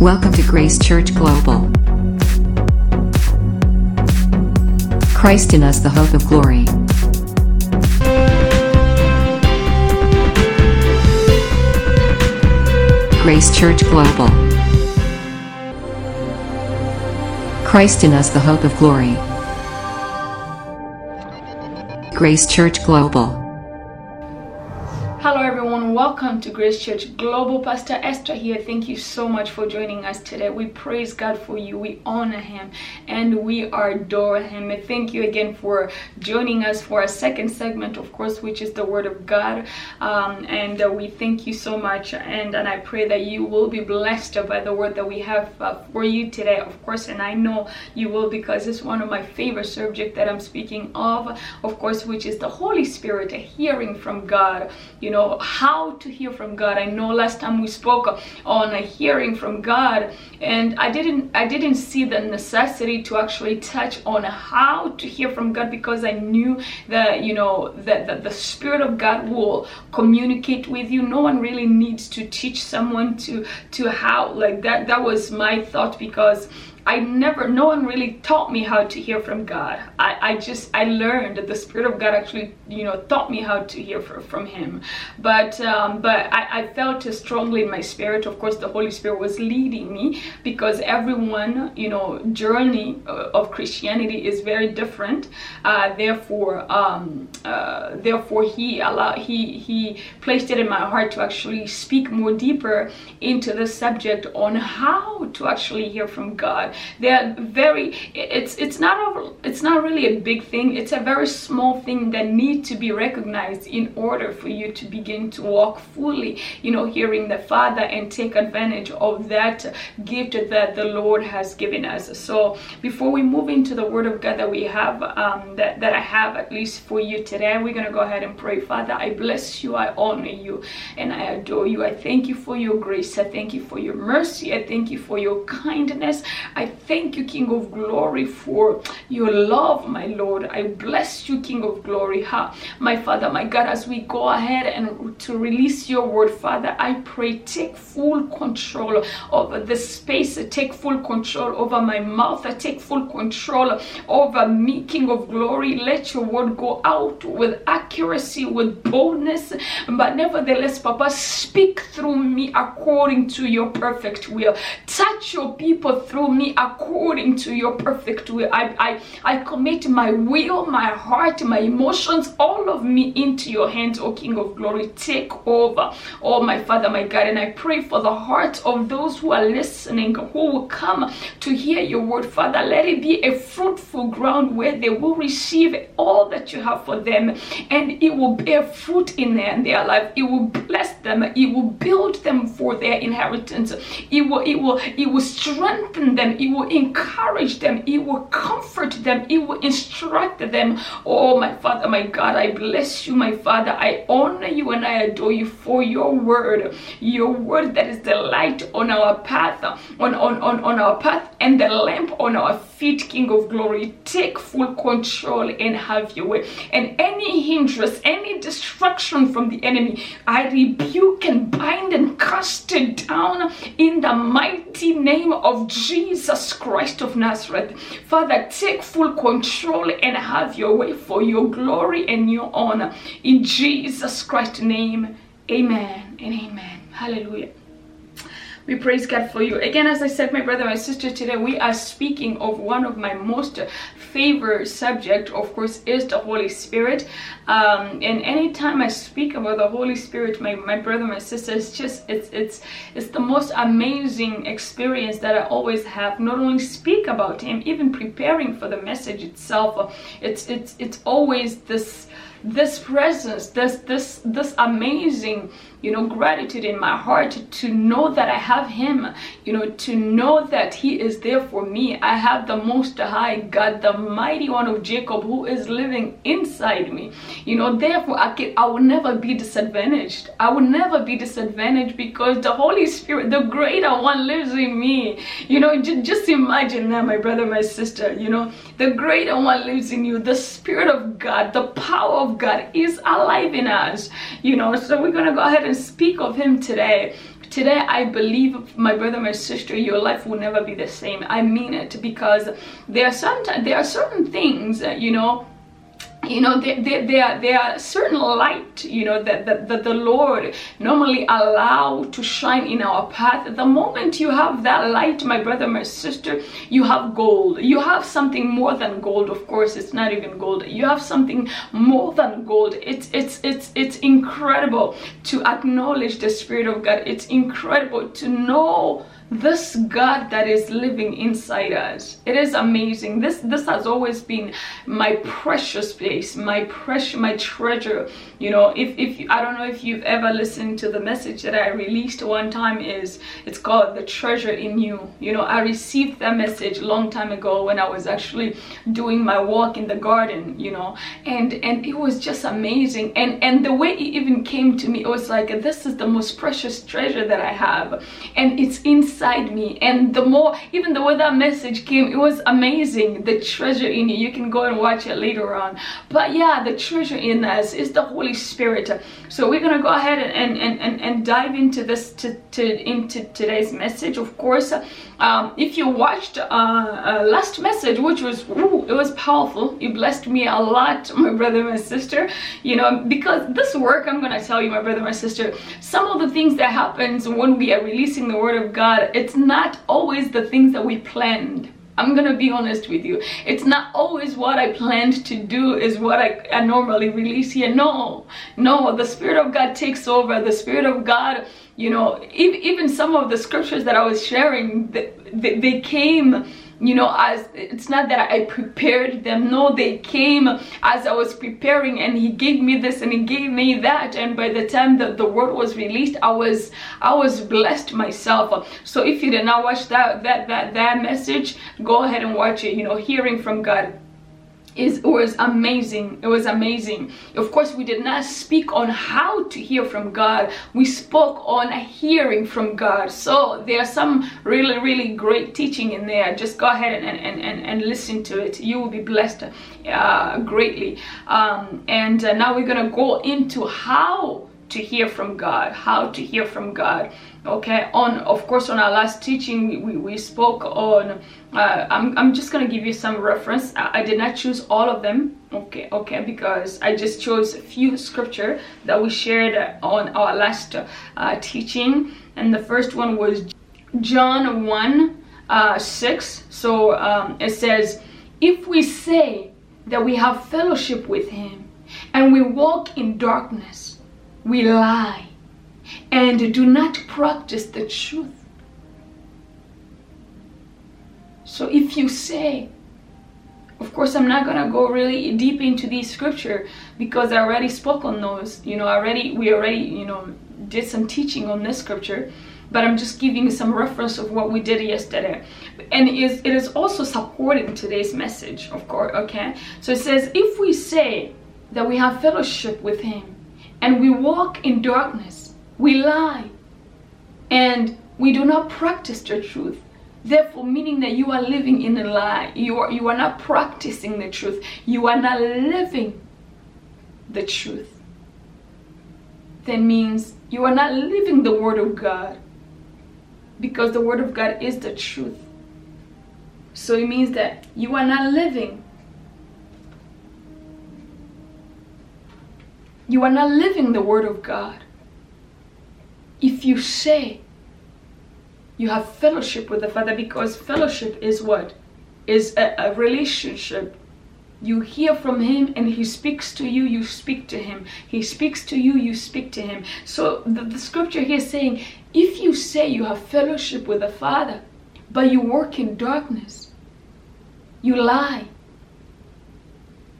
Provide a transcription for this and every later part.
Welcome to Grace Church Global. Christ in us, the hope of glory. Grace Church Global. Christ in us, the hope of glory. Grace Church Global. Welcome to Grace Church Global. Pastor Esther here. Thank you so much for joining us today. We praise God for you. We honor Him and we adore Him. And thank you again for joining us for our second segment, of course, which is the Word of God. Um, and uh, we thank you so much. And, and I pray that you will be blessed by the word that we have uh, for you today, of course. And I know you will because it's one of my favorite subject that I'm speaking of, of course, which is the Holy Spirit, hearing from God. You know know how to hear from God. I know last time we spoke on hearing from God and I didn't I didn't see the necessity to actually touch on how to hear from God because I knew that you know that, that the Spirit of God will communicate with you. No one really needs to teach someone to to how like that that was my thought because I never, no one really taught me how to hear from God. I, I just, I learned that the Spirit of God actually, you know, taught me how to hear for, from Him. But, um, but I, I felt strongly in my spirit. Of course, the Holy Spirit was leading me because everyone, you know, journey uh, of Christianity is very different. Uh, therefore, um, uh, therefore, He allowed, He, He placed it in my heart to actually speak more deeper into the subject on how to actually hear from God they're very it's it's not a, it's not really a big thing. It's a very small thing that need to be recognized in order for you to begin to walk fully you know hearing the father and take advantage of that gift that the lord has given us. So before we move into the word of god that we have um, that, that i have at least for you today we're to go ahead and pray. Father i bless you i honor you and i adore you. I thank you for your grace. I thank you for your mercy. I thank you for your kindness. I I thank you, King of Glory, for your love, my Lord. I bless you, King of Glory. Ha, my Father, my God, as we go ahead and to release your word, Father, I pray take full control over the space, take full control over my mouth, take full control over me, King of Glory. Let your word go out with accuracy, with boldness, but nevertheless, Papa, speak through me according to your perfect will. Touch your people through me according to your perfect will. I, I, I commit my will, my heart, my emotions, all of me into your hands, O King of Glory. Take over, oh my Father, my God. And I pray for the hearts of those who are listening, who will come to hear your word, Father. Let it be a fruitful ground where they will receive all that you have for them and it will bear fruit in their, in their life. It will bless them. It will build them for their inheritance. It will, it will, it will strengthen them. It it will encourage them. It will comfort them. It will instruct them. Oh, my Father, my God, I bless you, my Father. I honor you and I adore you for your word. Your word that is the light on our path, on, on, on, on our path and the lamp on our feet, King of glory. Take full control and have your way. And any hindrance, any destruction from the enemy, I rebuke and bind and cast it down in the mighty name of Jesus Christ of Nazareth. Father, take full control and have your way for your glory and your honor. In Jesus Christ's name, amen and amen. Hallelujah. We praise God for you. Again, as I said, my brother, my sister, today we are speaking of one of my most favorite subject, of course, is the Holy Spirit. Um, and anytime I speak about the Holy Spirit, my, my brother, my sister, it's just, it's, it's, it's the most amazing experience that I always have. Not only speak about him, even preparing for the message itself. It's, it's, it's always this, this presence, this, this, this amazing you know, gratitude in my heart to know that I have Him, you know, to know that He is there for me. I have the Most High God, the mighty one of Jacob, who is living inside me. You know, therefore, I, can, I will never be disadvantaged. I will never be disadvantaged because the Holy Spirit, the greater one, lives in me. You know, just, imagine that, my brother, my sister, you know, the greater one lives in you. The Spirit of God, the power of God is alive in us, you know. So we're to go ahead and speak of him today today I believe, my brother, my sister, your life will never be the same. I mean it because there are certain there are certain things, you know you know there, there, are certain light you know that, that, that the lord normally allow to shine in our path. The moment you have that light my brother my sister you have gold. You have something more than gold of course it's not even gold. You have something more than gold. It's it's it's it's incredible to acknowledge the spirit of god. It's incredible to know this God that is living inside us. It is amazing. This this has always been my precious place, my precious, my treasure. You know, if if I don't know if you've ever listened to the message that I released one time is it's called the treasure in you. You know, I received that message long time ago when I was actually doing my walk in the garden. You know, and and it was just amazing. And and the way it even came to me, it was like this is the most precious treasure that I have, and it's inside inside me. And the more even the way that message came it was amazing the treasure in you you can go and watch it later on. But yeah the treasure in us is the holy spirit. So we're gonna go ahead and and and, and dive into this to, to into today's message. Of course um, if you watched uh, uh, last message which was ooh, it was powerful. It blessed me a lot my brother my sister. You know because this work i'm gonna tell you my brother my sister some of the things that happens when we are releasing the word of god it's not always the things that we planned I'm gonna be honest with you. It's not always what I planned to do is what I, I, normally release here. No, no, the Spirit of God takes over. The Spirit of God, you know, even, even some of the scriptures that I was sharing, they, they, they came you know as it's not that i prepared them. No they came as i was preparing and he gave me this and he gave me that. And by the time that the word was released i was i was blessed myself. So if you did not watch that that that that message go ahead and watch it you know hearing from god is it was amazing. It was amazing. Of course we did not speak on how to hear from god. We spoke on hearing from god. So there's some really really great teaching in there. Just go ahead and and, and, and listen to it. You will be blessed uh, greatly. Um, and uh, now we're gonna go into how to hear from god how to hear from god okay? On of course on our last teaching we, we spoke on uh, I'm, I'm just gonna give you some reference. I, I, did not choose all of them okay okay because I just chose a few scripture that we shared on our last uh, teaching. And the first one was John 1 uh, 6 so um, it says if we say that we have fellowship with him and we walk in darkness we lie and do not practice the truth. So if you say, of course, I'm not gonna go really deep into these scripture because I already spoke on those. You know, already we already you know did some teaching on this scripture, but I'm just giving some reference of what we did yesterday, and is it is also supporting today's message, of course. Okay, so it says if we say that we have fellowship with Him and we walk in darkness. We lie. And we do not practice the truth. Therefore meaning that you are living in a lie. You are you are not practicing the truth. You are not living the truth. That means you are not living the word of god. Because the word of god is the truth. So it means that you are not living you are not living the word of god if you say you have fellowship with the Father, because fellowship is what? Is a, a relationship. You hear from Him and He speaks to you, you speak to Him. He speaks to you, you speak to Him. So the, the scripture here is saying, if you say you have fellowship with the Father, but you work in darkness, you lie,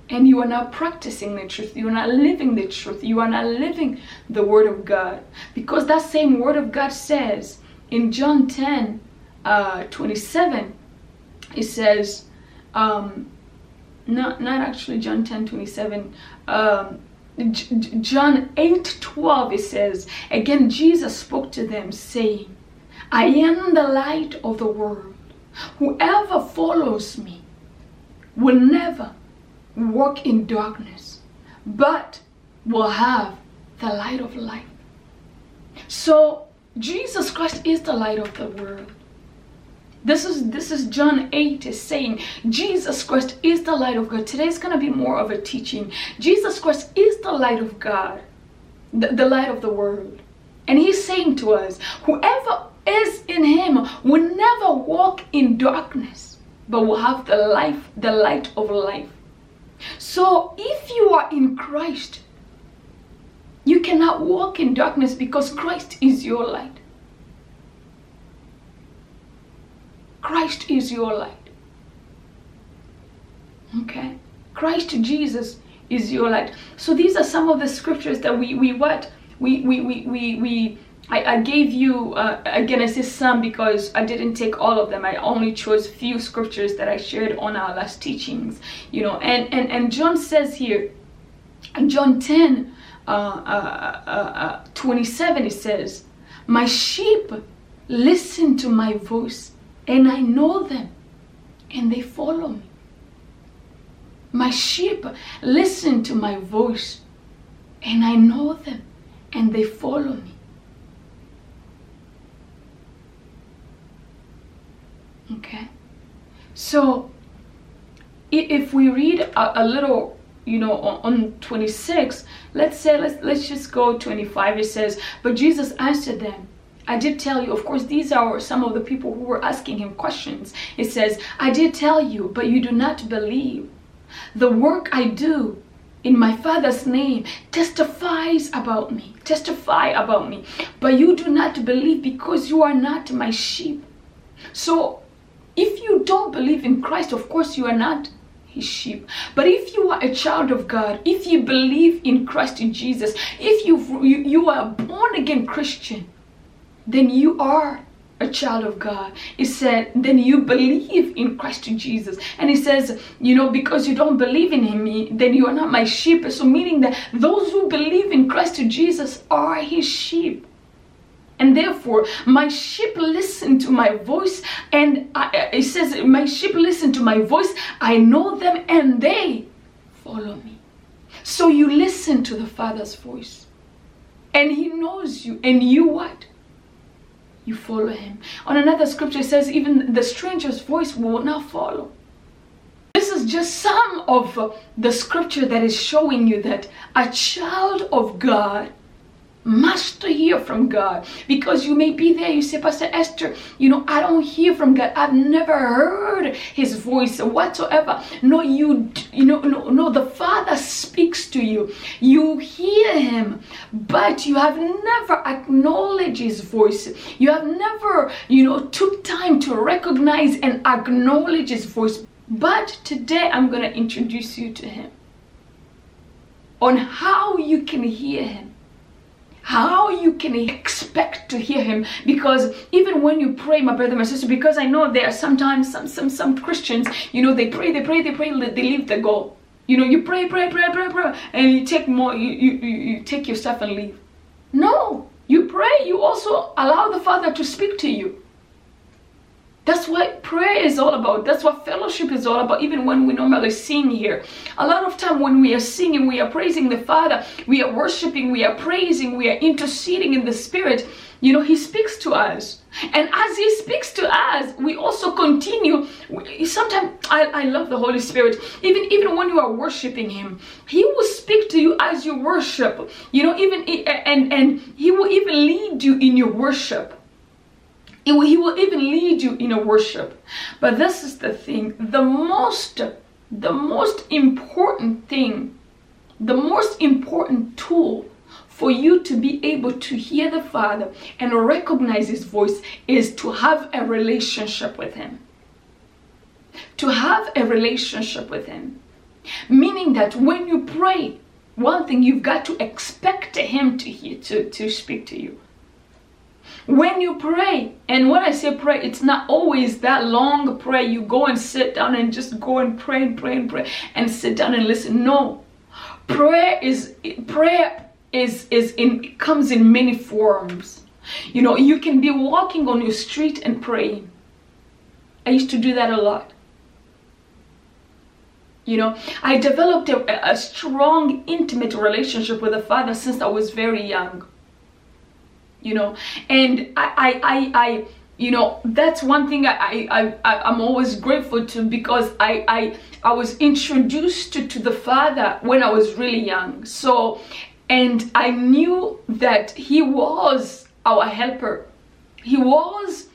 and you are not practicing the truth. You are not living the truth. You are not living the word of god. Because that same word of god says in john 10 uh, 27 it says um, not not actually john 10 27 um, john 8 12 it says again jesus spoke to them saying i am the light of the world. Whoever follows me will never walk in darkness, but will have the light of life. So Jesus Christ is the light of the world. This is this is John 8 is saying Jesus Christ is the light of God. Today's gonna be more of a teaching. Jesus Christ is the light of God, the, the light of the world. And he's saying to us, whoever is in him will never walk in darkness, but will have the life, the light of life. So if you are in Christ, you cannot walk in darkness because Christ is your light. Christ is your light. Okay? Christ Jesus is your light. So these are some of the scriptures that we we what we we we we, we I, I gave you uh, again I say some because I didn't take all of them. I only chose few scriptures that I shared on our last teachings you know. And and, and John says here John 10 uh, uh, uh, uh 27 it says my sheep listen to my voice and I know them and they follow me. My sheep listen to my voice and I know them and they follow me okay so if we read a, a little you know on, on 26 let's say let's let's just go 25 it says but jesus answered them I did tell you, of course, these are some of the people who were asking him questions. It says, I did tell you, but you do not believe. The work I do in my Father's name testifies about me, testify about me, but you do not believe because you are not my sheep. So if you don't believe in Christ, of course, you are not his sheep. But if you are a child of God, if you believe in Christ in Jesus, if you you, you are a born again Christian, then you are a child of God. He said, then you believe in Christ Jesus. And he says, you know, because you don't believe in him, then you are not my sheep. So meaning that those who believe in Christ Jesus are his sheep. And therefore, my sheep listen to my voice, and I, it says, My sheep listen to my voice. I know them, and they follow me. So you listen to the Father's voice, and He knows you, and you what? You follow Him. On another scripture, it says, Even the stranger's voice will not follow. This is just some of the scripture that is showing you that a child of God must hear from God because you may be there. You say, Pastor Esther, you know, I don't hear from God. I've never heard His voice whatsoever. No, you, you know, no, no. The Father speaks to you. You hear Him, but you have never acknowledged His voice. You have never, you know, took time to recognize and acknowledge His voice. But today, I'm gonna introduce you to Him on how you can hear Him how you can expect to hear him? Because even when you pray my brother my sister because i know there are sometimes some some some christians you know they pray they pray they pray they leave the goal. You know you pray pray pray pray pray and you take more you you, you take your stuff and leave. No you pray you also allow the father to speak to you that's what prayer is all about. That's what fellowship is all about. Even when we normally sing here. A lot of time when we are singing, we are praising the Father, we are worshiping, we are praising, we are interceding in the Spirit. You know, He speaks to us. And as He speaks to us, we also continue. Sometimes I, I love the Holy Spirit. Even, even when you are worshiping Him, He will speak to you as you worship. You know, even and and He will even lead you in your worship. Will, he will even lead you in a worship. But this is the thing the most, the most important thing, the most important tool for you to be able to hear the Father and recognize His voice is to have a relationship with Him. To have a relationship with Him. Meaning that when you pray, one thing you've got to expect Him to hear, to, to speak to you when you pray and when i say pray it's not always that long prayer. You go and sit down and just go and pray and pray and pray and sit down and listen. No. Prayer is prayer is is in comes in many forms. You know you can be walking on your street and praying. I used to do that a lot. You know i developed a, a strong intimate relationship with the father since i was very young you know? And i i i, I you know that's one thing I, I i i'm always grateful to because i i i was introduced to, to the father when i was really young. So and i knew that he was our helper. He was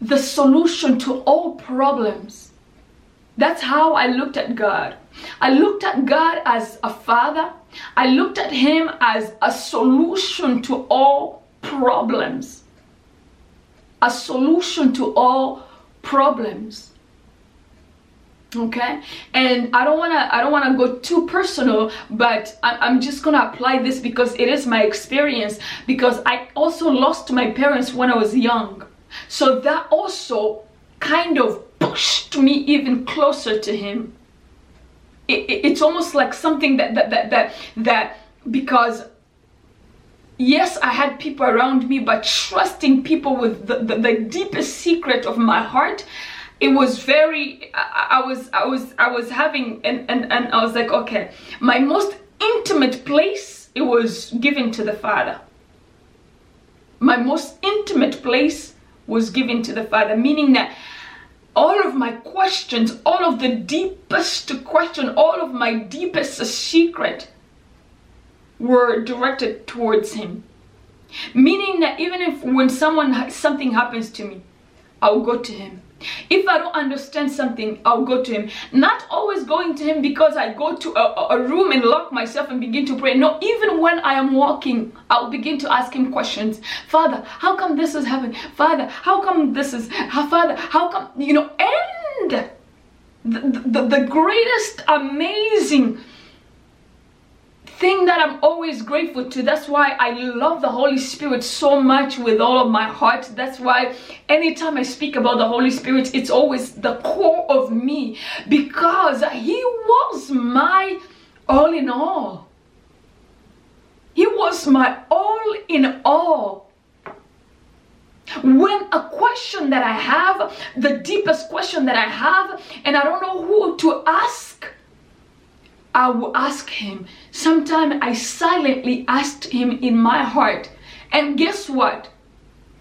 the solution to all problems. That's how i looked at god. I looked at god as a father. I looked at him as a solution to all problems. A solution to all problems. Okay? And i don't want to i don't want to go too personal but i'm just to apply this because it is my experience because i also lost my parents when i was young. So that also kind of pushed me even closer to him. It, it, it's almost like something that that that that, that because yes, I had people around me, but trusting people with the, the, the deepest secret of my heart, it was very I, was I was I was having and, and and I was like, okay, my most intimate place it was given to the Father. My most intimate place was given to the Father, meaning that all of my questions, all of the deepest question, all of my deepest secret were directed towards him. Meaning that even if when someone something happens to me, I'll go to him. If I don't understand something, I'll go to him. Not always going to him because I go to a, a, room and lock myself and begin to pray. No, even when I am walking, I'll begin to ask him questions. Father, how come this is happening? Father, how come this is, how Father, how come, you know, and the, the, the greatest amazing thing that I'm always grateful to. That's why I love the Holy Spirit so much with all of my heart. That's why anytime I speak about the Holy Spirit, it's always the core of me because He was my all in all. He was my all in all. When a question that I have, the deepest question that I have, and I don't know who to ask, I will ask him. Sometimes I silently asked him in my heart. And guess what?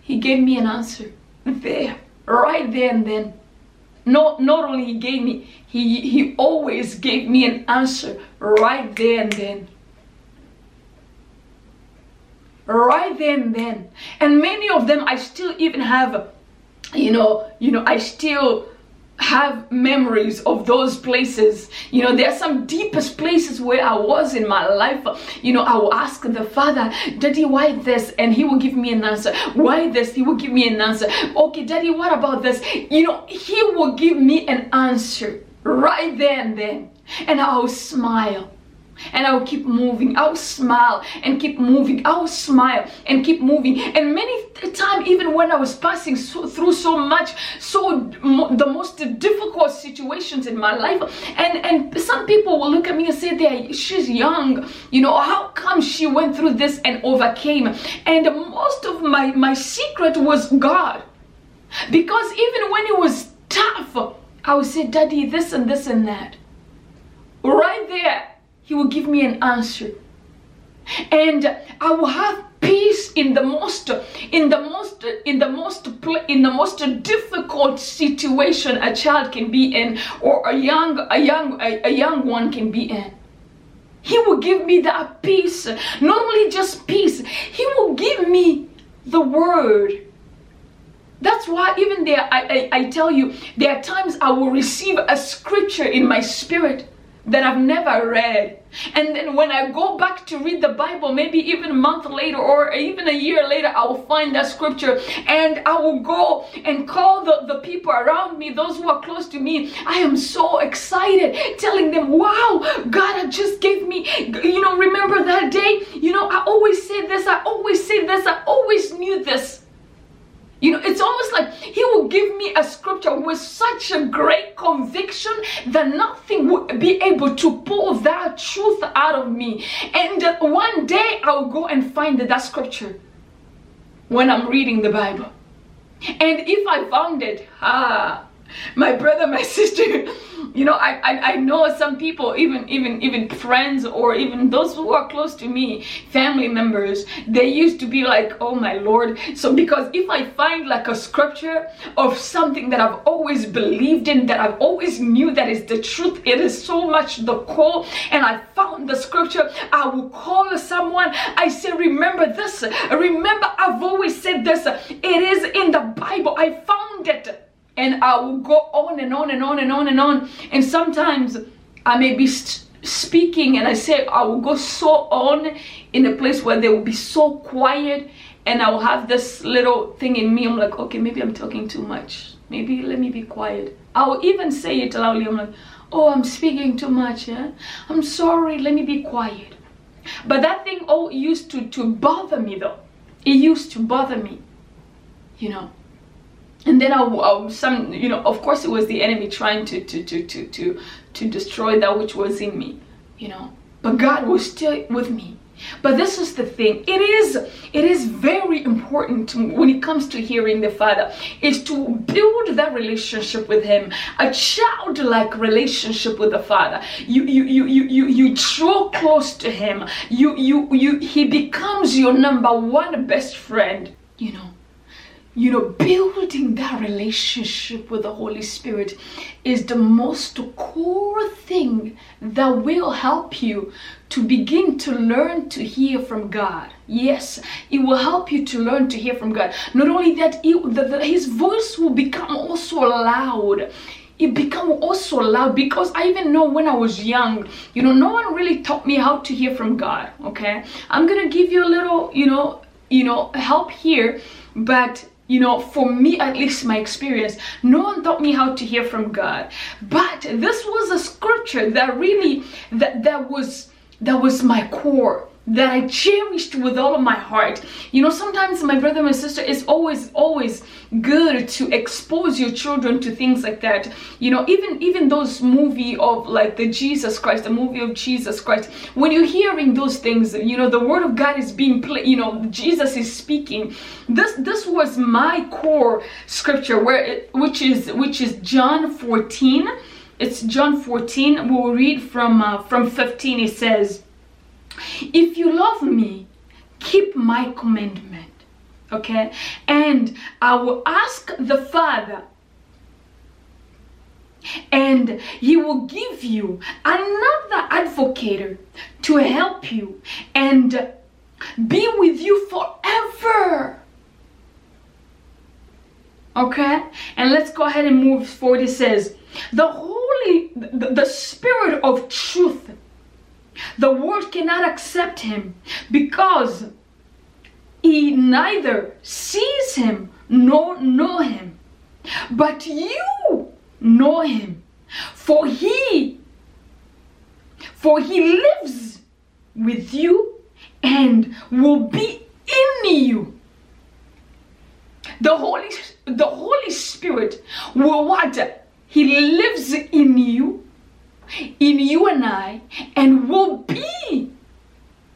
He gave me an answer there, right there and then. Not, not only he gave me, he, he always gave me an answer right there and then. Right there and then. And many of them I still even have, you know, you know, I still have memories of those places. You know, there are some deepest places where I was in my life. You know, I will ask the Father, Daddy, why this? And He will give me an answer. Why this? He will give me an answer. Okay, Daddy, what about this? You know, He will give me an answer right there and then. And I will smile and I'll keep moving. I'll smile and keep moving. I'll smile and keep moving. And many time, even when I was passing so, through so much, so the most difficult situations in my life, and and some people will look at me and say, "There, she's young. You know, how come she went through this and overcame?" And most of my my secret was God, because even when it was tough, I would say, "Daddy, this and this and that." Right there he will give me an answer. And I will have peace in the most in the most in the most in the most difficult situation a child can be in or a young a young a, a young one can be in. He will give me that peace. Not only just peace he will give me the word. That's why even there I, I, I tell you there are times i will receive a scripture in my spirit that I've never read. And then when I go back to read the Bible, maybe even a month later or even a year later, I will find that scripture and I will go and call the, the people around me, those who are close to me. I am so excited, telling them, wow, God just gave me, you know, remember that day? You know, I always say this, I always say this, I always knew this. You know, it's almost like he will give me a scripture with such a great conviction that nothing will be able to pull that truth out of me. And one day I'll go and find that scripture when I'm reading the Bible. And if I found it, ah, my brother, my sister, you know, I, I, I know some people, even even even friends or even those who are close to me, family members, they used to be like, oh my lord. So because if I find like a scripture of something that I've always believed in, that I've always knew that is the truth, it is so much the call and I found the scripture, I will call someone. I say, remember this. Remember, I've always said this. It is in the Bible. I found it and I will go on and on and on and on and on. And sometimes I may be speaking and I say I will go so on in a place where they will be so quiet and I will have this little thing in me. I'm like, okay, maybe I'm talking too much. Maybe let me be quiet. I will even say it loudly. I'm like, oh, I'm speaking too much. Yeah? I'm sorry. Let me be quiet. But that thing all used to, to bother me though. It used to bother me, you know and then uh, I, I, uh, some you know of course it was the enemy trying to to to to to to destroy that which was in me you know. But god was still with me. But this is the thing it is it is very important to, when it comes to hearing the father is to build that relationship with him a childlike relationship with the father. You you you you you, you draw close to him. You you you he becomes your number one best friend you know you know, building that relationship with the Holy Spirit is the most core thing that will help you to begin to learn to hear from God. Yes, it will help you to learn to hear from God. Not only that, it, the, the, His voice will become also loud it become also loud because I even know when I was young, you know, no one really taught me how to hear from God. Okay, I'm gonna give you a little, you know, you know, help here, but you know for me at least my experience no one taught me how to hear from god. But this was a scripture that really that that was that was my core that I cherished with all of my heart. You know, sometimes my brother and sister, it's always, always good to expose your children to things like that. You know, even even those movie of like the Jesus Christ, the movie of Jesus Christ. When you're hearing those things, you know, the word of God is being played. You know, Jesus is speaking. This this was my core scripture, where it, which is which is John 14. It's John 14. We'll read from uh, from 15. It says. If you love me, keep my commandment. Okay? And I will ask the Father, and he will give you another advocate to help you and be with you forever. Okay? And let's go ahead and move forward. It says, the Holy, the, the Spirit of truth the world cannot accept him because he neither sees him nor know him. But you know him, for he for he lives with you and will be in you. The Holy the Holy Spirit will what? He lives in you in you and I and will be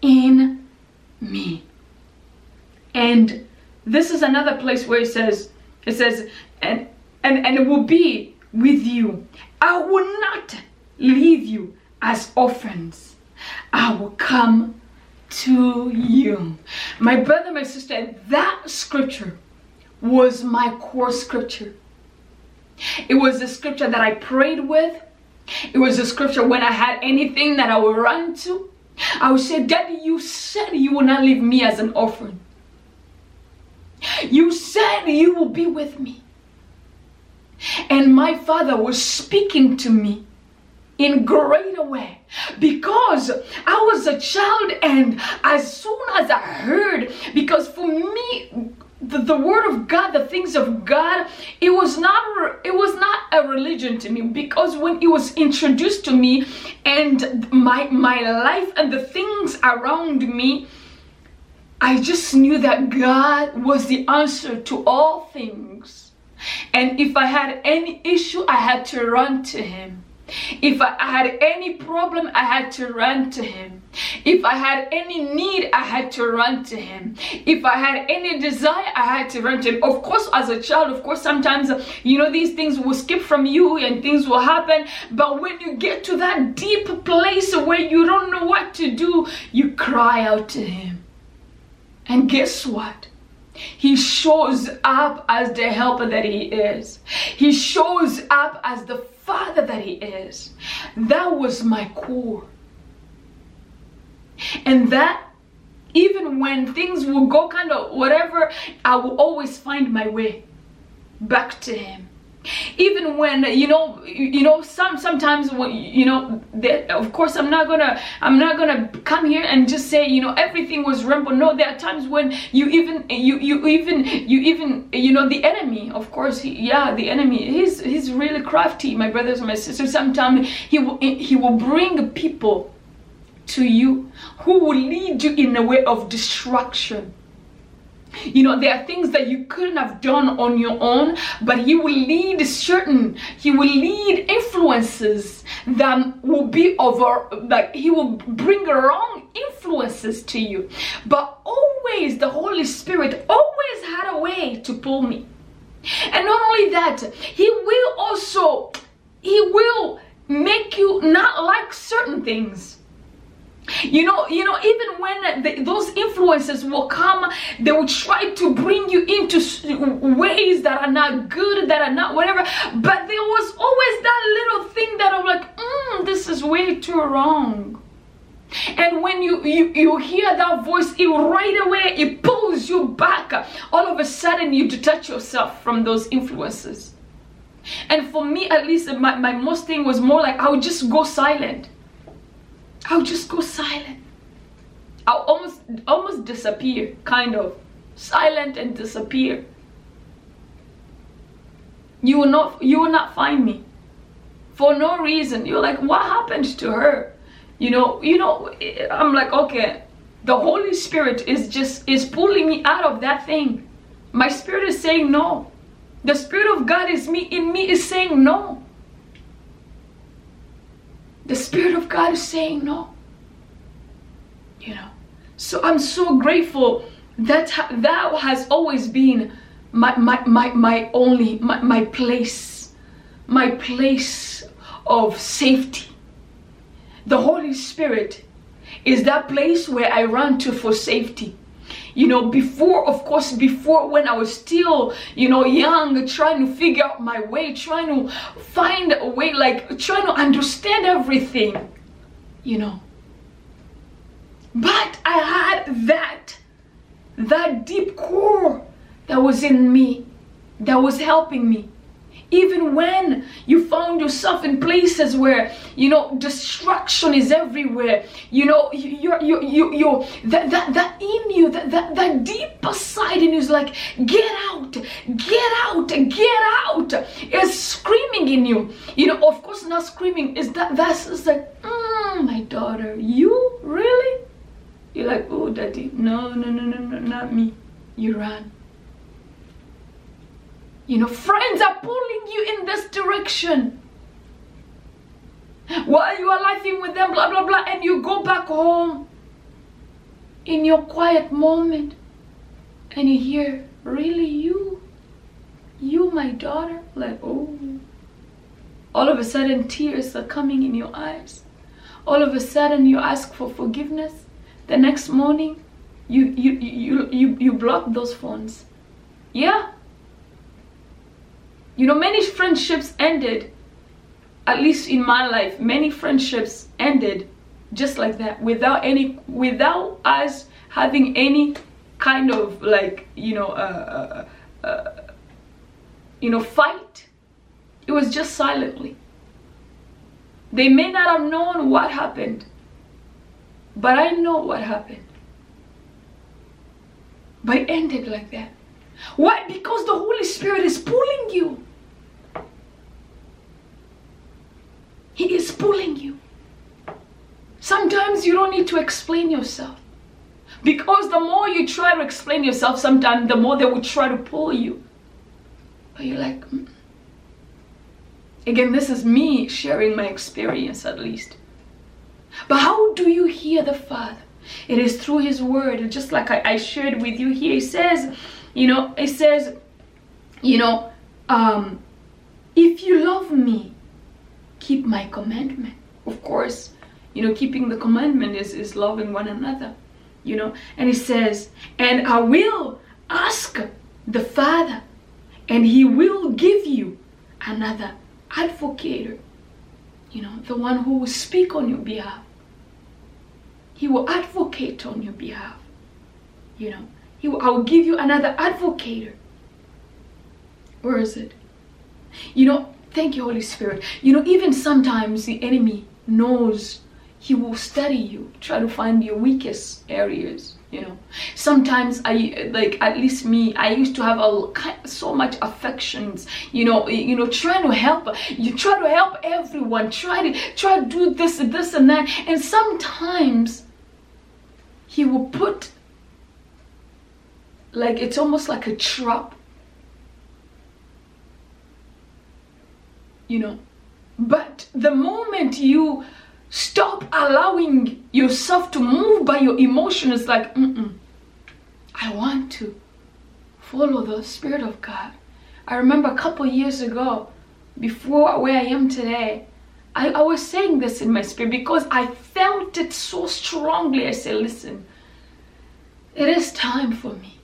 in me. And this is another place where it says, it says, and and, and it will be with you. I will not leave you as orphans. I will come to you. My brother, my sister, that scripture was my core scripture. It was the scripture that I prayed with. It was a scripture when I had anything that I would run to. I would say, Daddy, you said you will not leave me as an orphan. You said you will be with me. And my father was speaking to me in greater way because I was a child and as soon as I heard because for me the, the word of god the things of god it was not it was not a religion to me because when it was introduced to me and my my life and the things around me i just knew that god was the answer to all things. And if i had any issue i had to run to him If I had any problem, I had to run to him. If I had any need, I had to run to him. If I had any desire, I had to run to him. Of course, as a child, of course, sometimes, you know, these things will skip from you and things will happen. But when you get to that deep place where you don't know what to do, you cry out to him. And guess what? He shows up as the helper that he is. He shows up as the father that he is. That was my core. And that even when things will go kind of whatever, I will always find my way back to him even when you know you know some sometimes when you know that of course i'm not gonna i'm not gonna come here and just say you know everything was rainbow no there are times when you even you you even you even you know the enemy of course he, yeah the enemy he's he's really crafty my brothers and my sisters. Sometimes he will he will bring people to you who will lead you in a way of destruction you know, there are things that you couldn't have done on your own, but He will lead certain, He will lead influences that will be over, like He will bring wrong influences to you. But always, the Holy Spirit always had a way to pull me. And not only that, He will also, He will make you not like certain things you know you know even when the, those influences will come they will try to bring you into ways that are not good that are not whatever. But there was always that little thing that i'm like mm, this is way too wrong. And when you, you you hear that voice it right away it pulls you back. All of a sudden you detach yourself from those influences. And for me at least my, my most thing was more like i would just go silent I'll just go silent. I'll almost almost disappear, kind of. Silent and disappear. You will not you will not find me. For no reason. You're like, what happened to her? You know, you know, I'm like, okay, the Holy Spirit is just is pulling me out of that thing. My spirit is saying no. The Spirit of God is me in me is saying no. The Spirit of God is saying no. You know. So I'm so grateful that that has always been my my my, my only my, my place. My place of safety. The Holy Spirit is that place where I run to for safety you know before of course before when i was still you know young trying to figure out my way trying to find a way like trying to understand everything you know. But i had that that deep core that was in me that was helping me even when you found yourself in places where you know destruction is everywhere you know you're you you you that that that in you that that, that deeper side in you is like get out get out get out is screaming in you. You know of course not screaming is that that's is like mm, my daughter you really? You're like oh daddy no no no no no not me. You run you know, friends are pulling you in this direction. While you are laughing with them, blah, blah, blah, and you go back home in your quiet moment and you hear, really you? You, my daughter? Like, oh. All of a sudden, tears are coming in your eyes. All of a sudden, you ask for forgiveness. The next morning, you you you you, you block those phones. Yeah, you know, many friendships ended, at least in my life, many friendships ended just like that without any, without us having any kind of like, you know, uh, uh, uh, you know, fight. It was just silently. They may not have known what happened, but I know what happened. But it ended like that. Why? Because the Holy Spirit is pulling you. He is pulling you. Sometimes you don't need to explain yourself. Because the more you try to explain yourself, sometimes the more they will try to pull you. But you're like, mm. Again, this is me sharing my experience at least. But how do you hear the Father? It is through His Word. Just like I, I shared with you here, He says, you know, it says, you know, um, if you love me, keep my commandment. Of course, you know, keeping the commandment is, is loving one another, you know. And He says, and I will ask the Father, and He will give you another advocate, you know, the one who will speak on your behalf. He will advocate on your behalf. You know, he will, I will give you another advocate. Where is it? You know, thank you, Holy Spirit. You know, even sometimes the enemy knows he will study you, try to find your weakest areas you know sometimes i like at least me i used to have a so much affections you know you know trying to help you try to help everyone try to try to do this this and that and sometimes he will put like it's almost like a trap you know but the moment you Stop allowing yourself to move by your emotions like, mm-mm. I want to follow the Spirit of God. I remember a couple years ago, before where I am today, I, I was saying this in my spirit because I felt it so strongly. I said, listen, it is time for me.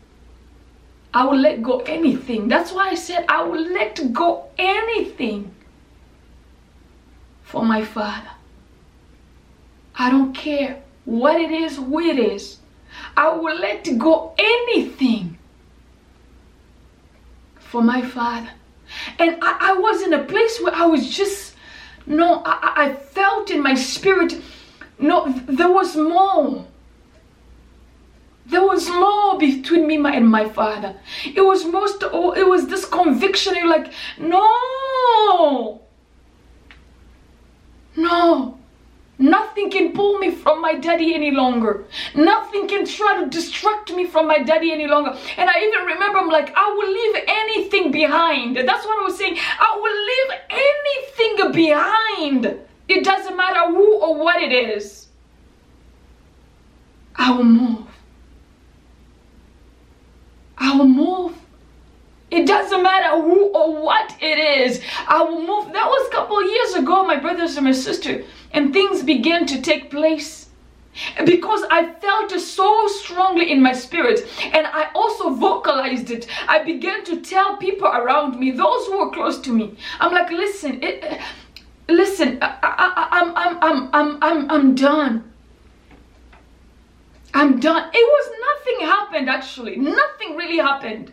I will let go anything. That's why I said I will let go anything for my Father. I don't care what it is, who it is. I will let go anything for my father. And I, I, was in a place where I was just, no, I, I felt in my spirit, no, there was more. There was more between me and my father. It was most, it was this conviction. You're like, no, no. Nothing can pull me from my daddy any longer. Nothing can try to distract me from my daddy any longer. And I even remember I'm like, I will leave anything behind. That's what I was saying. I will leave anything behind. It doesn't matter who or what it is. I will move. I will move. It doesn't matter who or what it is. I will move. That was a couple years ago, my brothers and my sister and things began to take place because I felt it so strongly in my spirit and I also vocalized it. I began to tell people around me, those who were close to me, I'm like, listen, it, uh, listen, I, I, I'm, I'm, I'm, I'm, I'm, I'm done. I'm done. It was nothing happened actually. Nothing really happened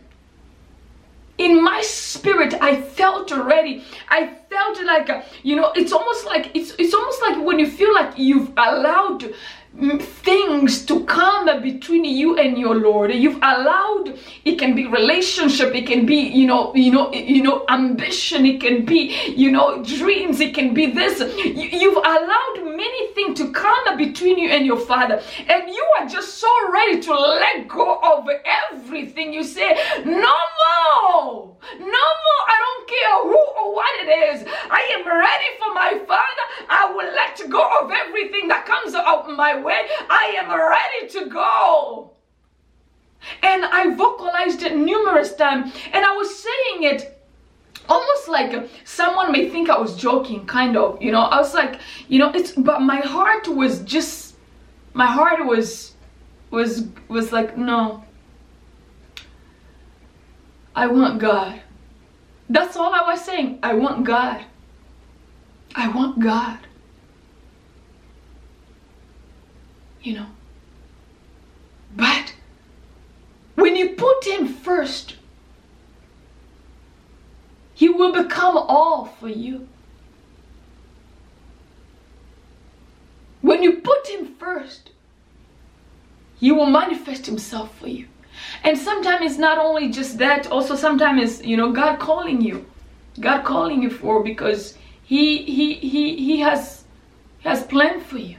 in my spirit i felt already i felt like uh, you know it's almost like it's it's almost like when you feel like you've allowed things to come between you and your lord. You've allowed it can be relationship it can be you know you know you know ambition it can be you know dreams it can be this. You've allowed many things to come between you and your father. And you are just so ready to let go of everything. You say no more. No more. I don't care who or what it is. I am ready for my father. I will let go of everything that comes out my way way. I am ready to go. And I vocalized it numerous times. And I was saying it almost like someone may think I was joking, kind of. You know, I was like, you know, it's, but my heart was just, my heart was, was, was like, no. I want God. That's all I was saying. I want God. I want God. You know. But when you put Him first, He will become all for you. When you put Him first, He will manifest Himself for you. And sometimes it's not only just that, also sometimes it's, you know, God calling you. God calling you for because He He He He has has planned for you.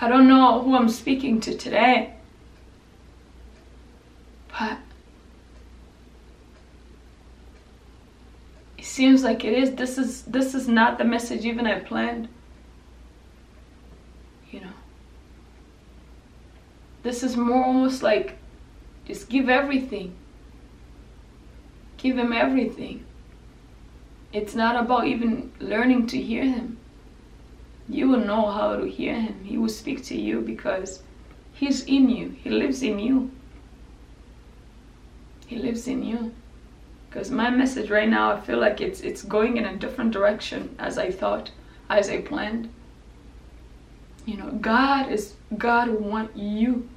I don't know who I'm speaking to today, but it seems like it is. This is this is not the message even I planned. You know, this is more almost like just give everything. Give him everything. It's not about even learning to hear him. You will know how to hear him. He will speak to you because he's in you. He lives in you. He lives in you. Because my message right now, I feel like it's it's going in a different direction as I thought, as I planned. You know, God is God want you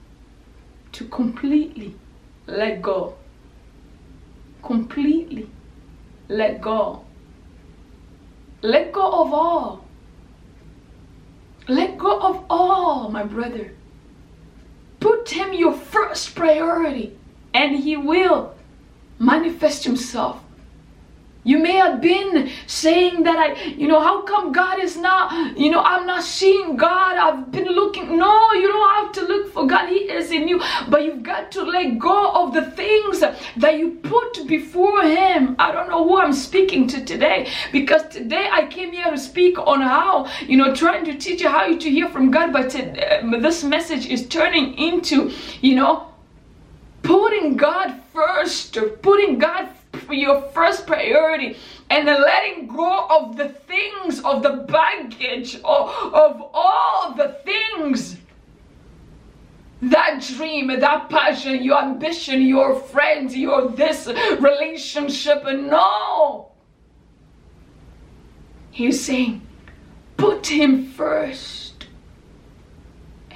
to completely let go. Completely let go. Let go of all. Let go of all, my brother. Put him your first priority, and he will manifest himself you may have been saying that I, you know, how come God is not, you know, I'm not seeing God. I've been looking. No, you don't have to look for God. He is in you. But you've got to let go of the things that you put before Him. I don't know who I'm speaking to today because today I came here to speak on how, you know, trying to teach you how you to hear from God. But today, uh, this message is turning into, you know, putting God first, putting God for your first priority and letting go of the things of the baggage of, of all the things that dream, that passion, your ambition, your friends, your this relationship. No. He's saying, put him first.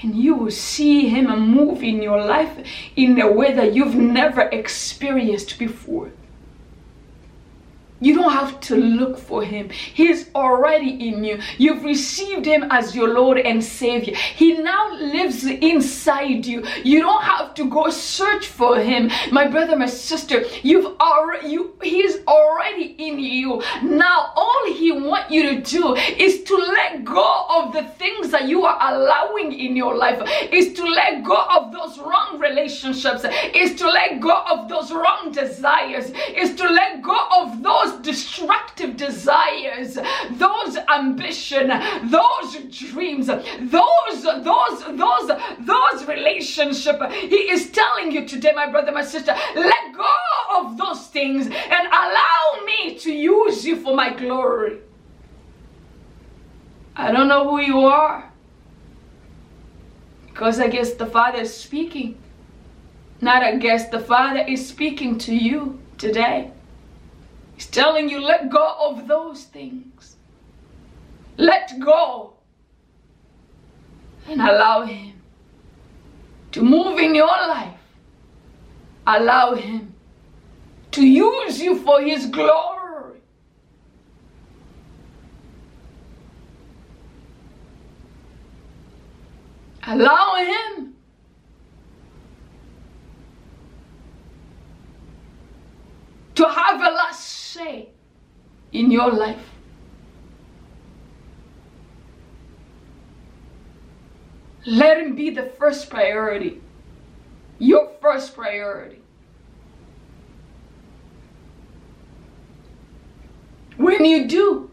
And you will see him move in your life in a way that you've never experienced before. You don't have to look for him. He's already in you. You've received him as your Lord and Savior. He now lives inside you. You don't have to go search for him. My brother, my sister, you've already you he's already in you. Now all he wants you to do is to let go of the things that you are allowing in your life. Is to let go of those wrong relationships. Is to let go of those wrong desires. Is to let go of those those destructive desires, those ambition, those dreams, those, those, those, those relationship. He is telling you today, my brother, my sister, let go of those things and allow me to use you for my glory. I don't know who you are. Because I guess the Father is speaking. Not I guess the Father is speaking to you today. He's telling you, let go of those things. Let go. And allow Him to move in your life. Allow Him to use you for His glory. Allow Him to have a last say in your life. Let him be the first priority. Your first priority. When you do,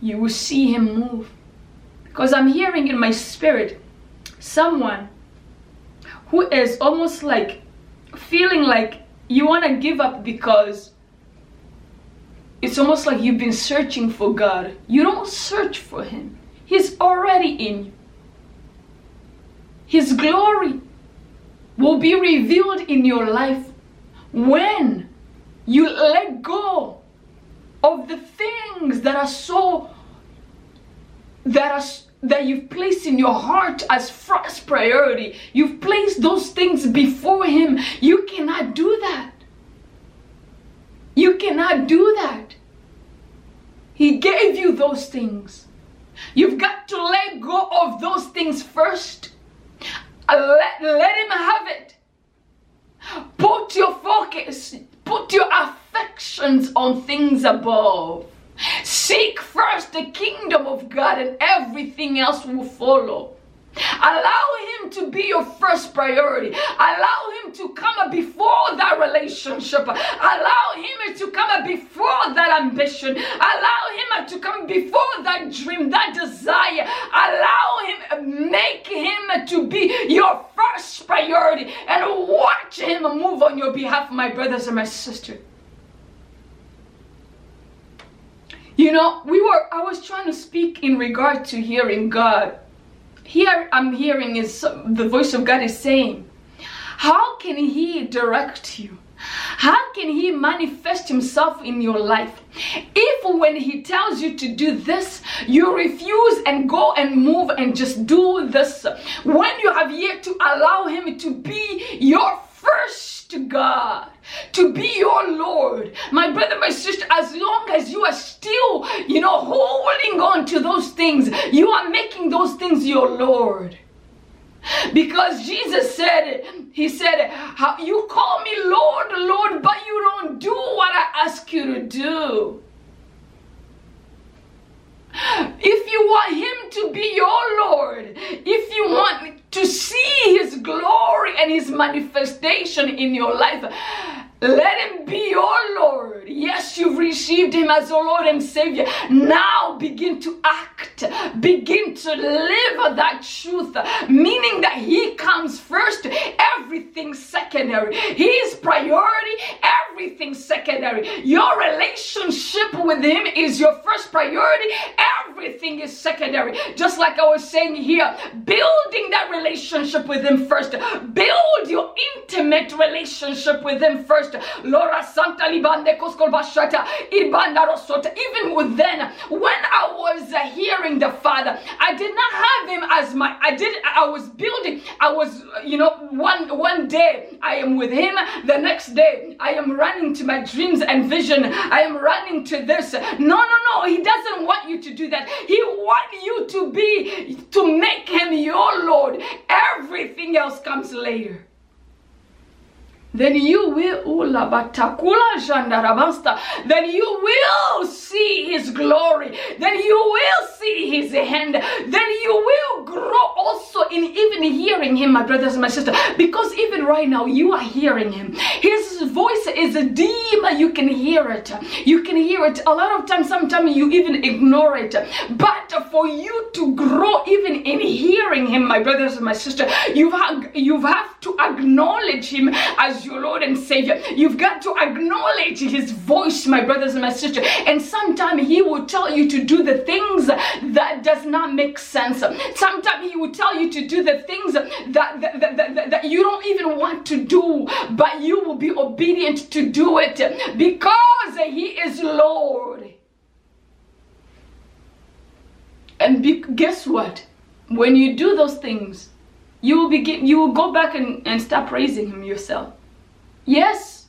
you will see him move. Because I'm hearing in my spirit someone who is almost like feeling like you want to give up because it's almost like you've been searching for God. You don't search for Him, He's already in you. His glory will be revealed in your life when you let go of the things that are so that are that you've placed in your heart as first priority. You've placed those things before Him. You cannot do that. You cannot do that. He gave you those things. You've got to let go of those things first. Uh, let, let Him have it. Put your focus, put your affections on things above Seek first the kingdom of God, and everything else will follow. Allow him to be your first priority. Allow him to come before that relationship. Allow him to come before that ambition. Allow him to come before that dream, that desire. Allow him, make him to be your first priority and watch him move on your behalf, my brothers and my sisters. You know, we were I was trying to speak in regard to hearing God. Here I'm hearing is the voice of God is saying, How can He direct you? How can He manifest Himself in your life? If when He tells you to do this, you refuse and go and move and just do this, when you have yet to allow Him to be your first God, to be your Lord. My brother, my sister, as long as you are still, you know, holding on to those things, you are making those things your Lord. Because Jesus said, He said, How you call me Lord, Lord, but you don't do what I ask you to do. If you want Him to be your Lord, if you want to see His glory and His manifestation in your life, let him be your Lord. Yes, you've received him as your Lord and Savior. Now begin to act, begin to live that truth, meaning that he comes first, everything secondary. His priority, everything secondary. Your relationship with him is your first priority, everything is secondary. Just like I was saying here, building that relationship with him first, build your intimate relationship with him first first. Lora Santa Libande Koskolbashata Ibanda Rosota. Even with then, when I was uh, hearing the Father, I did not have him as my I did I was building, I was you know, one one day I am with him, the next day I am running to my dreams and vision. I am running to this. No, no, no, he doesn't want you to do that. He wants you to be to make him your Lord. Everything else comes later then you will oh, then you will see his glory. Then you will see his hand. Then you will grow also in even hearing him my brothers and my sisters because even right now you are hearing him. His voice is a deep. You can hear it. You can hear it. A lot of times sometimes you even ignore it. But for you to grow even in hearing him my brothers and my sisters you have you have to acknowledge him as your Lord and Savior. You've got to acknowledge His voice, my brothers and my sisters. And sometimes He will tell you to do the things that does not make sense. Sometimes He will tell you to do the things that, that, that, that, that you don't even want to do, but you will be obedient to do it because He is Lord. And be, guess what? When you do those things, you will begin you will go back and, and start praising him yourself yes.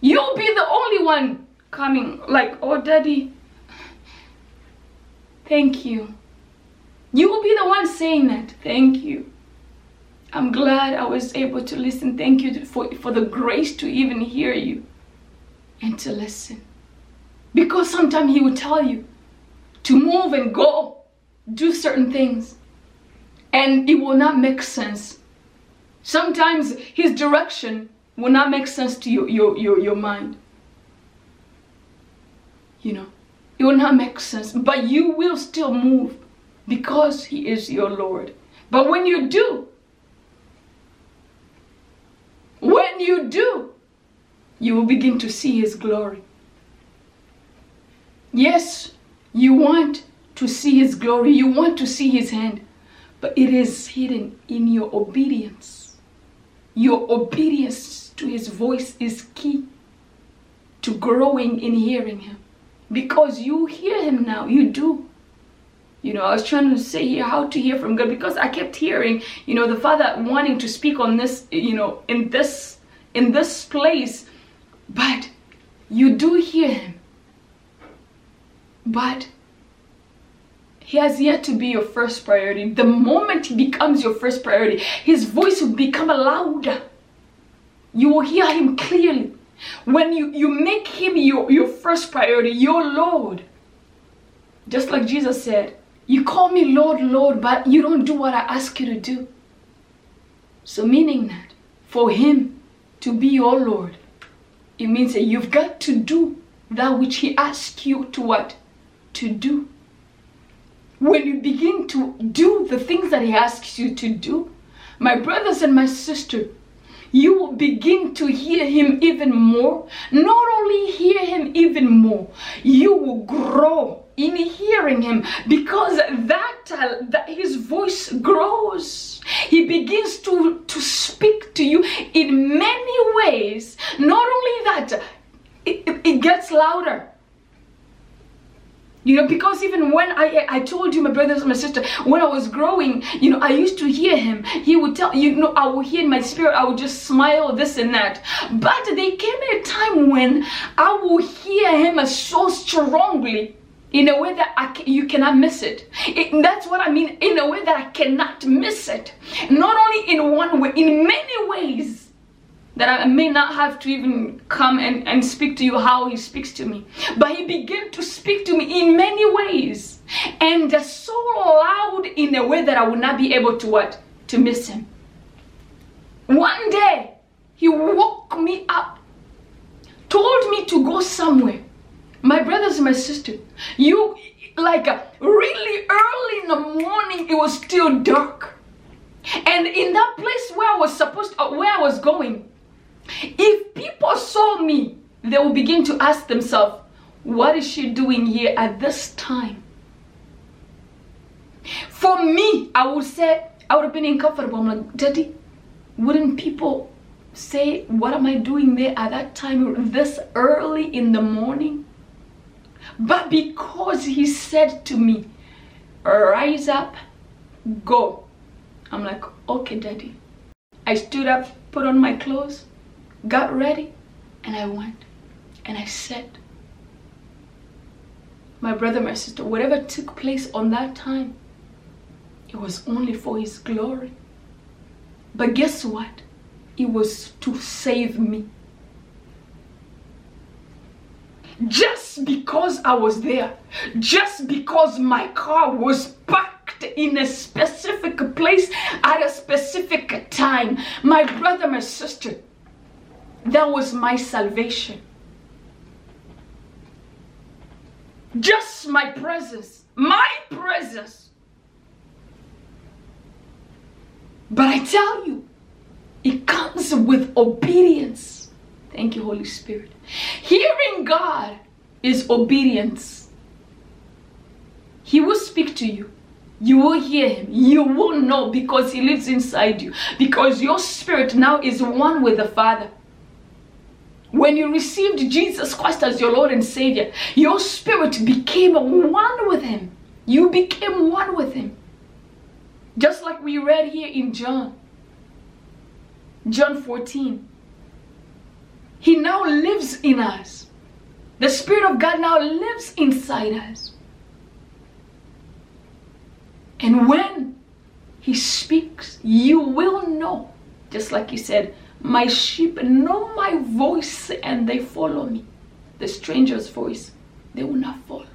You'll be the only one coming. Like oh daddy. Thank you. You will be the one saying that. Thank you. I'm glad i was able to listen. Thank you for, for the grace to even hear you and to listen. Because sometimes he will tell you to move and go do certain things and it will not make sense. Sometimes his direction will not make sense to your, your, your, your mind. You know, it will not make sense, but you will still move because he is your Lord. But when you do, when you do, you will begin to see his glory. Yes, you want to see his glory, you want to see his hand but it is hidden in your obedience. Your obedience to his voice is key to growing in hearing him because you hear him now, you do. You know, I was trying to say here how to hear from God because I kept hearing, you know, the Father wanting to speak on this, you know, in this in this place, but you do hear him. But he has yet to be your first priority. The moment he becomes your first priority, his voice will become louder. You will hear him clearly. When you, you make him your, your first priority, your Lord, Just like Jesus said, You call me Lord, Lord, but you don't do what I ask you to do. So, meaning that for Him to be your Lord, it means that you've got to do that which He asks you to what? To do. When you begin to do the things that He asks you to do, my brothers and my sisters, you will begin to hear him even more. Not only hear him even more, you will grow in hearing him because that, uh, that his voice grows. He begins to, to speak to you in many ways. Not only that, it, it gets louder. You know, because even when I I told you, my brothers and my sister, when I was growing, you know, I used to hear him. He would tell you know, I would hear in my spirit, I would just smile, this and that. But there came a time when I would hear him so strongly in a way that I, you cannot miss it. it. That's what I mean, in a way that I cannot miss it. Not only in one way, in many ways that I may not have to even come and, and speak to you how he speaks to me. But he began to speak to me in many ways. And so loud in a way that I would not be able to what? To miss him. One day, he woke me up, told me to go somewhere. My brothers and my sister, you like uh, really early in the morning, it was still dark. And in that place where I was supposed, uh, where I was going, if people saw me, they will begin to ask themselves, what is she doing here at this time? For me, I would say, I would have been uncomfortable. I'm like, Daddy, wouldn't people say, what am I doing there at that time, this early in the morning? But because he said to me, rise up, go. I'm like, okay, daddy. I stood up, put on my clothes, got ready, and I went. And I said, my brother, my sister, whatever took place on that time, it was only for his glory. But guess what? It was to save me. Just because I was there, just because my car was parked in a specific place at a specific time, my brother, my sister, that was my salvation. Just my presence, my presence. But I tell you, it comes with obedience. Thank you, Holy Spirit. Hearing God is obedience. He will speak to you. You will hear him. You will know because he lives inside you. Because your spirit now is one with the Father. When you received Jesus Christ as your Lord and Savior, your spirit became one with Him. You became one with Him. Just like we read here in John, John 14. He now lives in us. The Spirit of God now lives inside us. And when He speaks, you will know. Just like He said, my sheep know my voice and they follow me. The stranger's voice, they will not follow.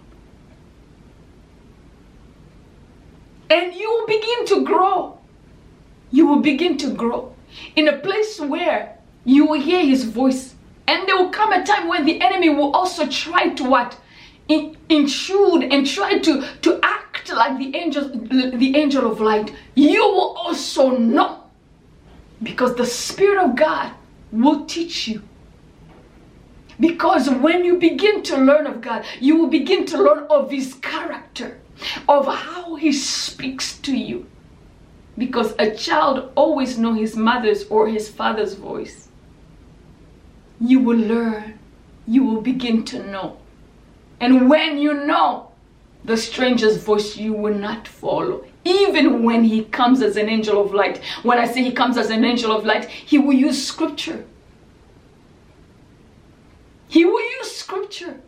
And you will begin to grow. You will begin to grow in a place where you will hear his voice. And there will come a time when the enemy will also try to what? intrude and try to, to act like the angel, the angel of light. You will also know because the Spirit of God will teach you. Because when you begin to learn of God, you will begin to learn of His character, of how He speaks to you. Because a child always know his mother's or his father's voice. You will learn. You will begin to know. And when you know the stranger's voice, you will not follow even when he comes as an angel of light. When I say he comes as an angel of light, he will use scripture. He will use scripture.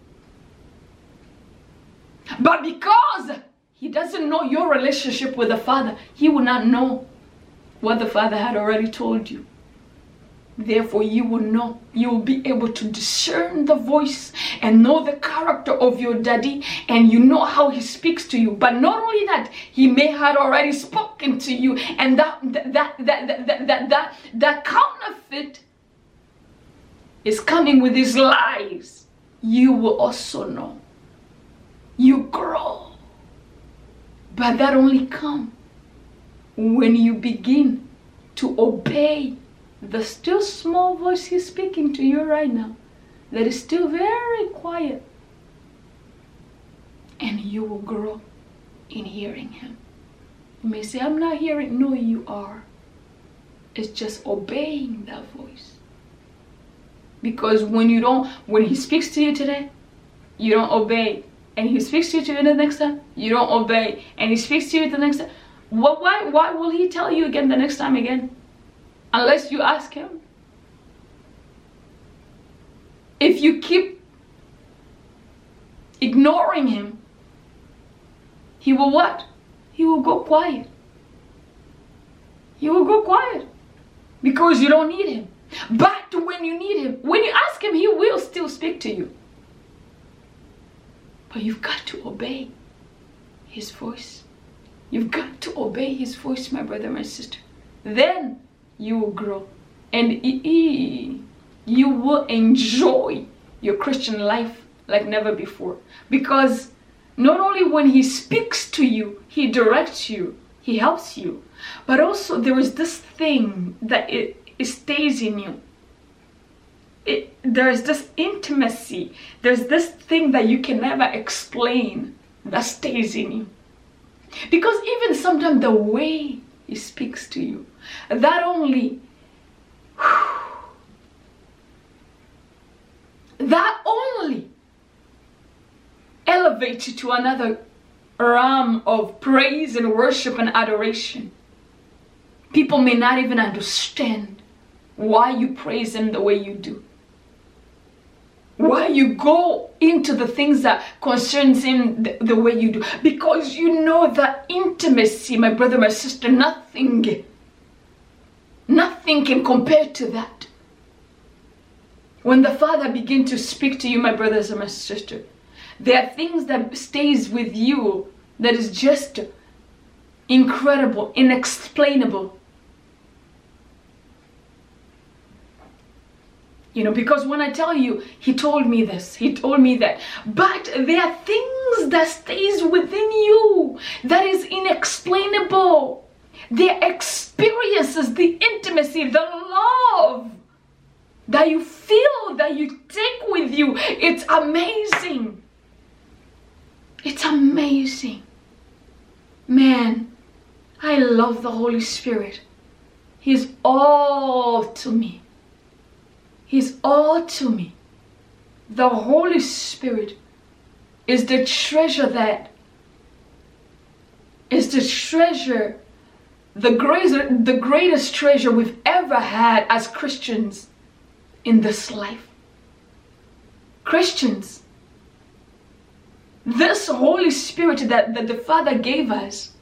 But because he doesn't know your relationship with the Father, he will not know what the Father had already told you. Therefore, you will know, you will be able to discern the voice and know the character of your daddy, and you know how he speaks to you. But not only that, he may have already spoken to you, and that that that that that that, that, that counterfeit is coming with his lies. You will also know. You grow. But that only come when you begin to obey the still small voice he's speaking to you right now that is still very quiet. And you will grow in hearing him. You may say i'm not hearing no you are. It's just obeying that voice. Because when you don't when he speaks to you today you don't obey. And he speaks to you the next time you don't obey. And he speaks to you the next time. What why why will he tell you again the next time again unless you ask him. If you keep ignoring him, he will what? He will go quiet. He will go quiet because you don't need him. But when you need him, when you ask him, he will still speak to you. But you've got to obey his voice. You've got to obey his voice, my brother, my sister. Then you will grow and you will enjoy your Christian life like never before. Because not only when He speaks to you, He directs you, He helps you, but also there is this thing that it, it stays in you. It, there's this intimacy, there's this thing that you can never explain that stays in you. Because even sometimes the way He speaks to you, that only that only elevates you to another realm of praise and worship and adoration. People may not even understand why you praise him the way you do. Why you go into the things that concerns him the, the way you do. Because you know that intimacy, my brother, my sister, nothing Nothing can compare to that. When the Father begins to speak to you, my brothers and my sister, there are things that stays with you that is just incredible, inexplainable. You know, because when I tell you, he told me this, he told me that. But there are things that stays within you that is inexplainable the experiences, the intimacy, the love that you feel, that you take with you. It's amazing. It's amazing. Man, I love the Holy Spirit. He's all to me. He's all to me. The Holy Spirit is the treasure that is the treasure the greatest, the greatest treasure we've ever had as Christians in this life. Christians, this Holy Spirit that, that the Father gave us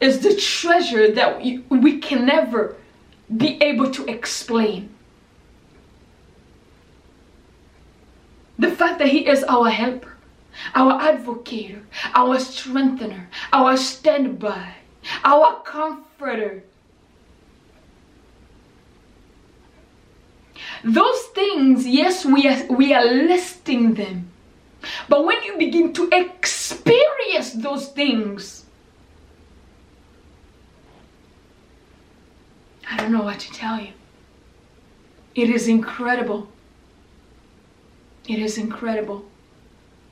is the treasure that we, we can never be able to explain. The fact that He is our helper, our advocate, our strengthener, our standby, our comforter. Those things, yes, we are, we are listing them. But when you begin to experience those things, I don't know what to tell you. It is incredible. It is incredible.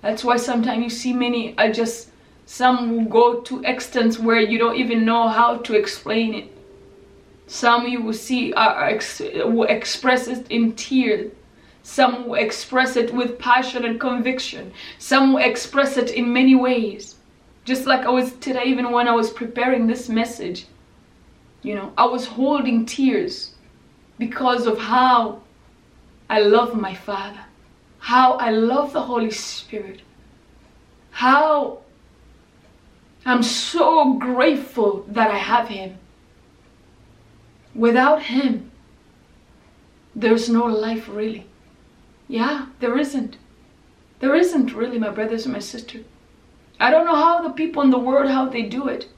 That's why sometimes you see many I just some go to extents where you don't even know how to explain it. Some you will see are ex will express it in tears. Some will express it with passion and conviction. Some will express it in many ways. Just like I was today, even when I was preparing this message, you know, I was holding tears because of how I love my Father, how I love the Holy Spirit, how I'm so grateful that I have him. Without him, there's no life really. Yeah, there isn't. There isn't really, my brothers and my sister. I don't know how the people in the world how they do it.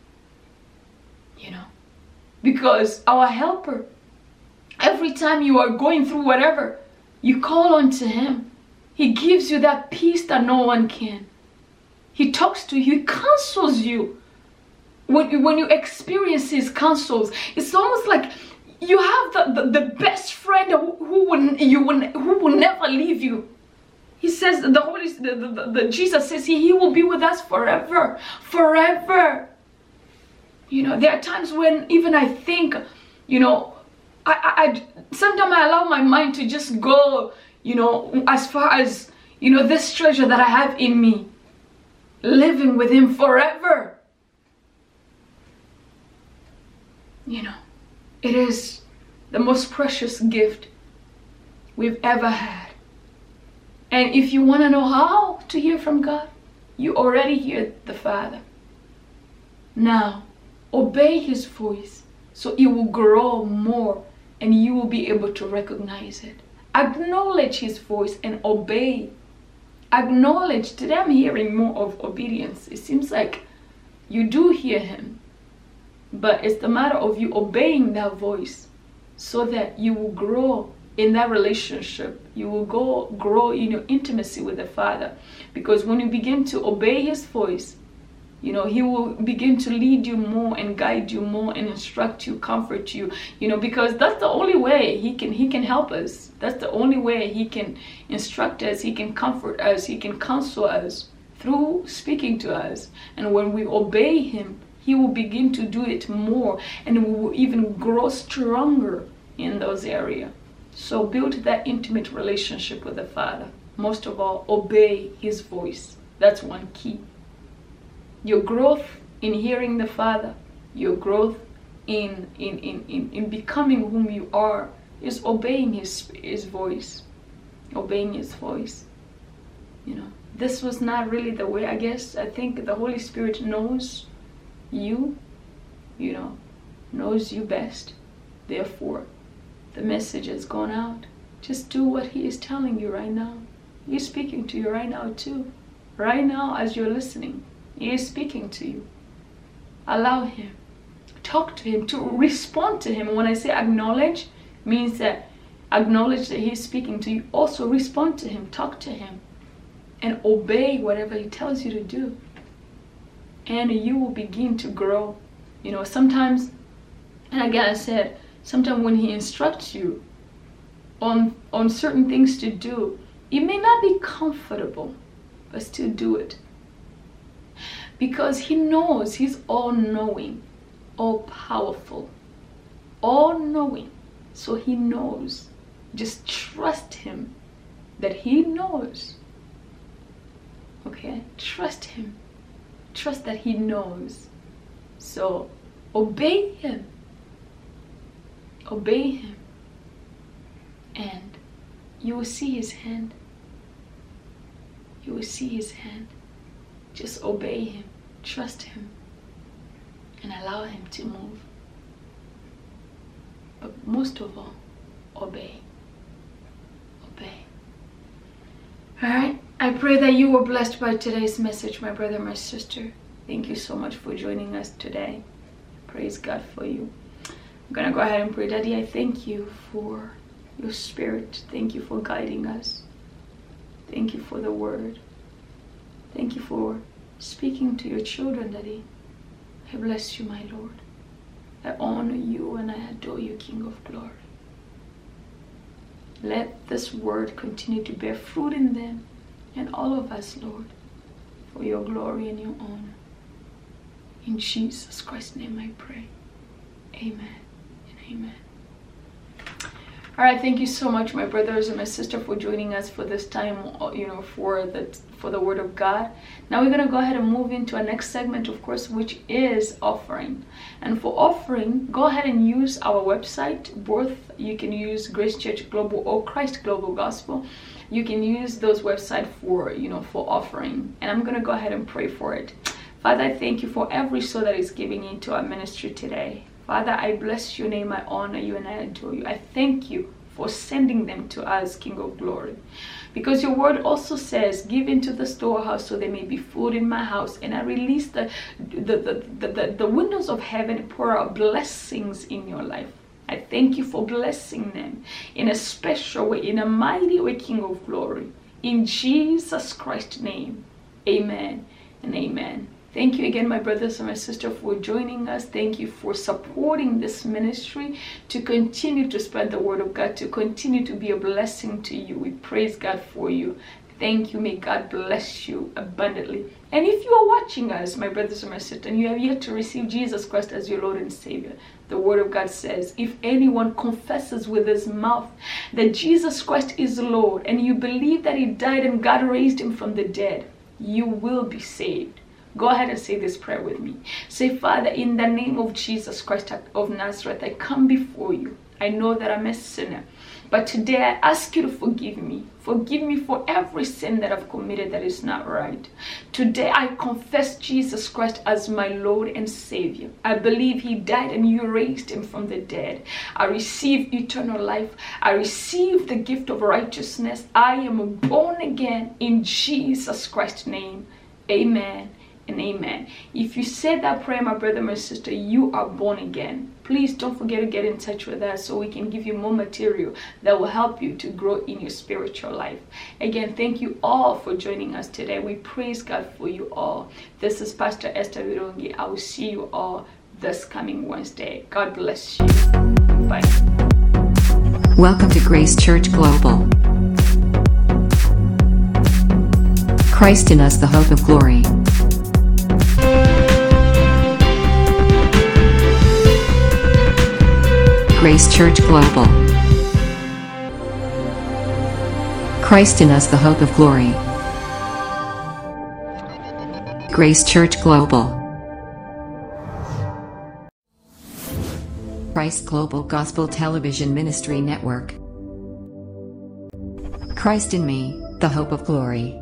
You know, because our helper, every time you are going through whatever, you call on to him. He gives you that peace that no one can. He talks to you, he counsels you. When you, when you experience his counsels, it's almost like you have the, the, the best friend who, who will you will, who will never leave you. He says the Holy the, the, the, Jesus says he, he will be with us forever, forever. You know, there are times when even I think, you know, I, I, I sometimes I allow my mind to just go, you know, as far as you know this treasure that I have in me, living with Him forever. You know, it is the most precious gift we've ever had. And if you want to know how to hear from God, you already hear the Father. Now, obey His voice so it will grow more and you will be able to recognize it. Acknowledge His voice and obey. Acknowledge. Today I'm hearing more of obedience. It seems like you do hear Him, but it's the matter of you obeying that voice so that you will grow in that relationship you will go grow in your intimacy with the father because when you begin to obey his voice you know he will begin to lead you more and guide you more and instruct you comfort you you know because that's the only way he can he can help us that's the only way he can instruct us he can comfort us he can counsel us through speaking to us and when we obey him he will begin to do it more and we will even grow stronger in those areas so build that intimate relationship with the Father. Most of all, obey His voice. That's one key. Your growth in hearing the Father, your growth in in, in, in, in becoming whom you are is obeying his his voice. Obeying his voice. You know. This was not really the way, I guess. I think the Holy Spirit knows you, you know, knows you best. Therefore, the message has gone out. Just do what He is telling you right now. He's speaking to you right now, too. Right now, as you're listening, He is speaking to you. Allow Him. Talk to Him, to respond to Him. When I say acknowledge, means that acknowledge that He's speaking to you. Also, respond to Him, talk to Him, and obey whatever He tells you to do. And you will begin to grow. You know, sometimes, and again, I said, sometimes when he instructs you on on certain things to do it may not be comfortable but still do it because he knows he's all knowing all powerful all knowing so he knows. Just trust him that he knows. Okay? Trust him. Trust that he knows. So obey him. Obey him. And you will see his hand. You will see his hand just obey him trust him and allow him to move but most of all obey obey all right i pray that you were blessed by today's message my brother my sister thank you so much for joining us today praise god for you I'm gonna go ahead and pray. Daddy, I thank you for your spirit. Thank you for guiding us. Thank you for the word. Thank you for speaking to your children, Daddy. I bless you, my Lord. I honor you and I adore you, King of glory. Let this word continue to bear fruit in them and all of us, Lord, for your glory and your honor. In Jesus Christ's name I pray. Amen. Amen. All right, thank you so much, my brothers and my sister, for joining us for this time. You know, for the for the Word of God. Now we're gonna go ahead and move into our next segment, of course, which is offering. And for offering, go ahead and use our website. Both you can use Grace Church Global or Christ Global Gospel. You can use those websites for you know for offering. And I'm gonna go ahead and pray for it. Father, I thank you for every soul that is giving into our ministry today. Father, I bless your name, I honor you, and I adore you. I thank you for sending them to us, King of Glory. Because your word also says, Give into the storehouse so there may be food in my house. And I release the, the, the, the, the, the windows of heaven pour out blessings in your life. I thank you for blessing them in a special way, in a mighty way, King of Glory. In Jesus Christ's name, amen and amen. Thank you again, my brothers and my sisters, for joining us. Thank you for supporting this ministry to continue to spread the word of God, to continue to be a blessing to you. We praise God for you. Thank you. May God bless you abundantly. And if you are watching us, my brothers and my sisters, and you have yet to receive Jesus Christ as your Lord and Savior, the Word of God says, if anyone confesses with his mouth that Jesus Christ is Lord, and you believe that He died and God raised Him from the dead, you will be saved. Go ahead and say this prayer with me. Say, Father, in the name of Jesus Christ of Nazareth, I come before you. I know that I'm a sinner. But today I ask you to forgive me. Forgive me for every sin that I've committed that is not right. Today I confess Jesus Christ as my Lord and Savior. I believe He died and you raised Him from the dead. I receive eternal life. I receive the gift of righteousness. I am born again in Jesus Christ's name. Amen and amen. If you said that prayer, my brother, my sister, you are born again. Please don't forget to get in touch with us so we can give you more material that will help you to grow in your spiritual life. Again, thank you all for joining us today. We praise God for you all. This is Pastor Esther Virongi. I will see you all this coming Wednesday. God bless you. Bye. Welcome to Grace Church Global. Christ in us, the hope of glory. Grace Church Global. Christ in us, the hope of glory. Grace Church Global. Christ Global Gospel Television Ministry Network. Christ in me, the hope of glory.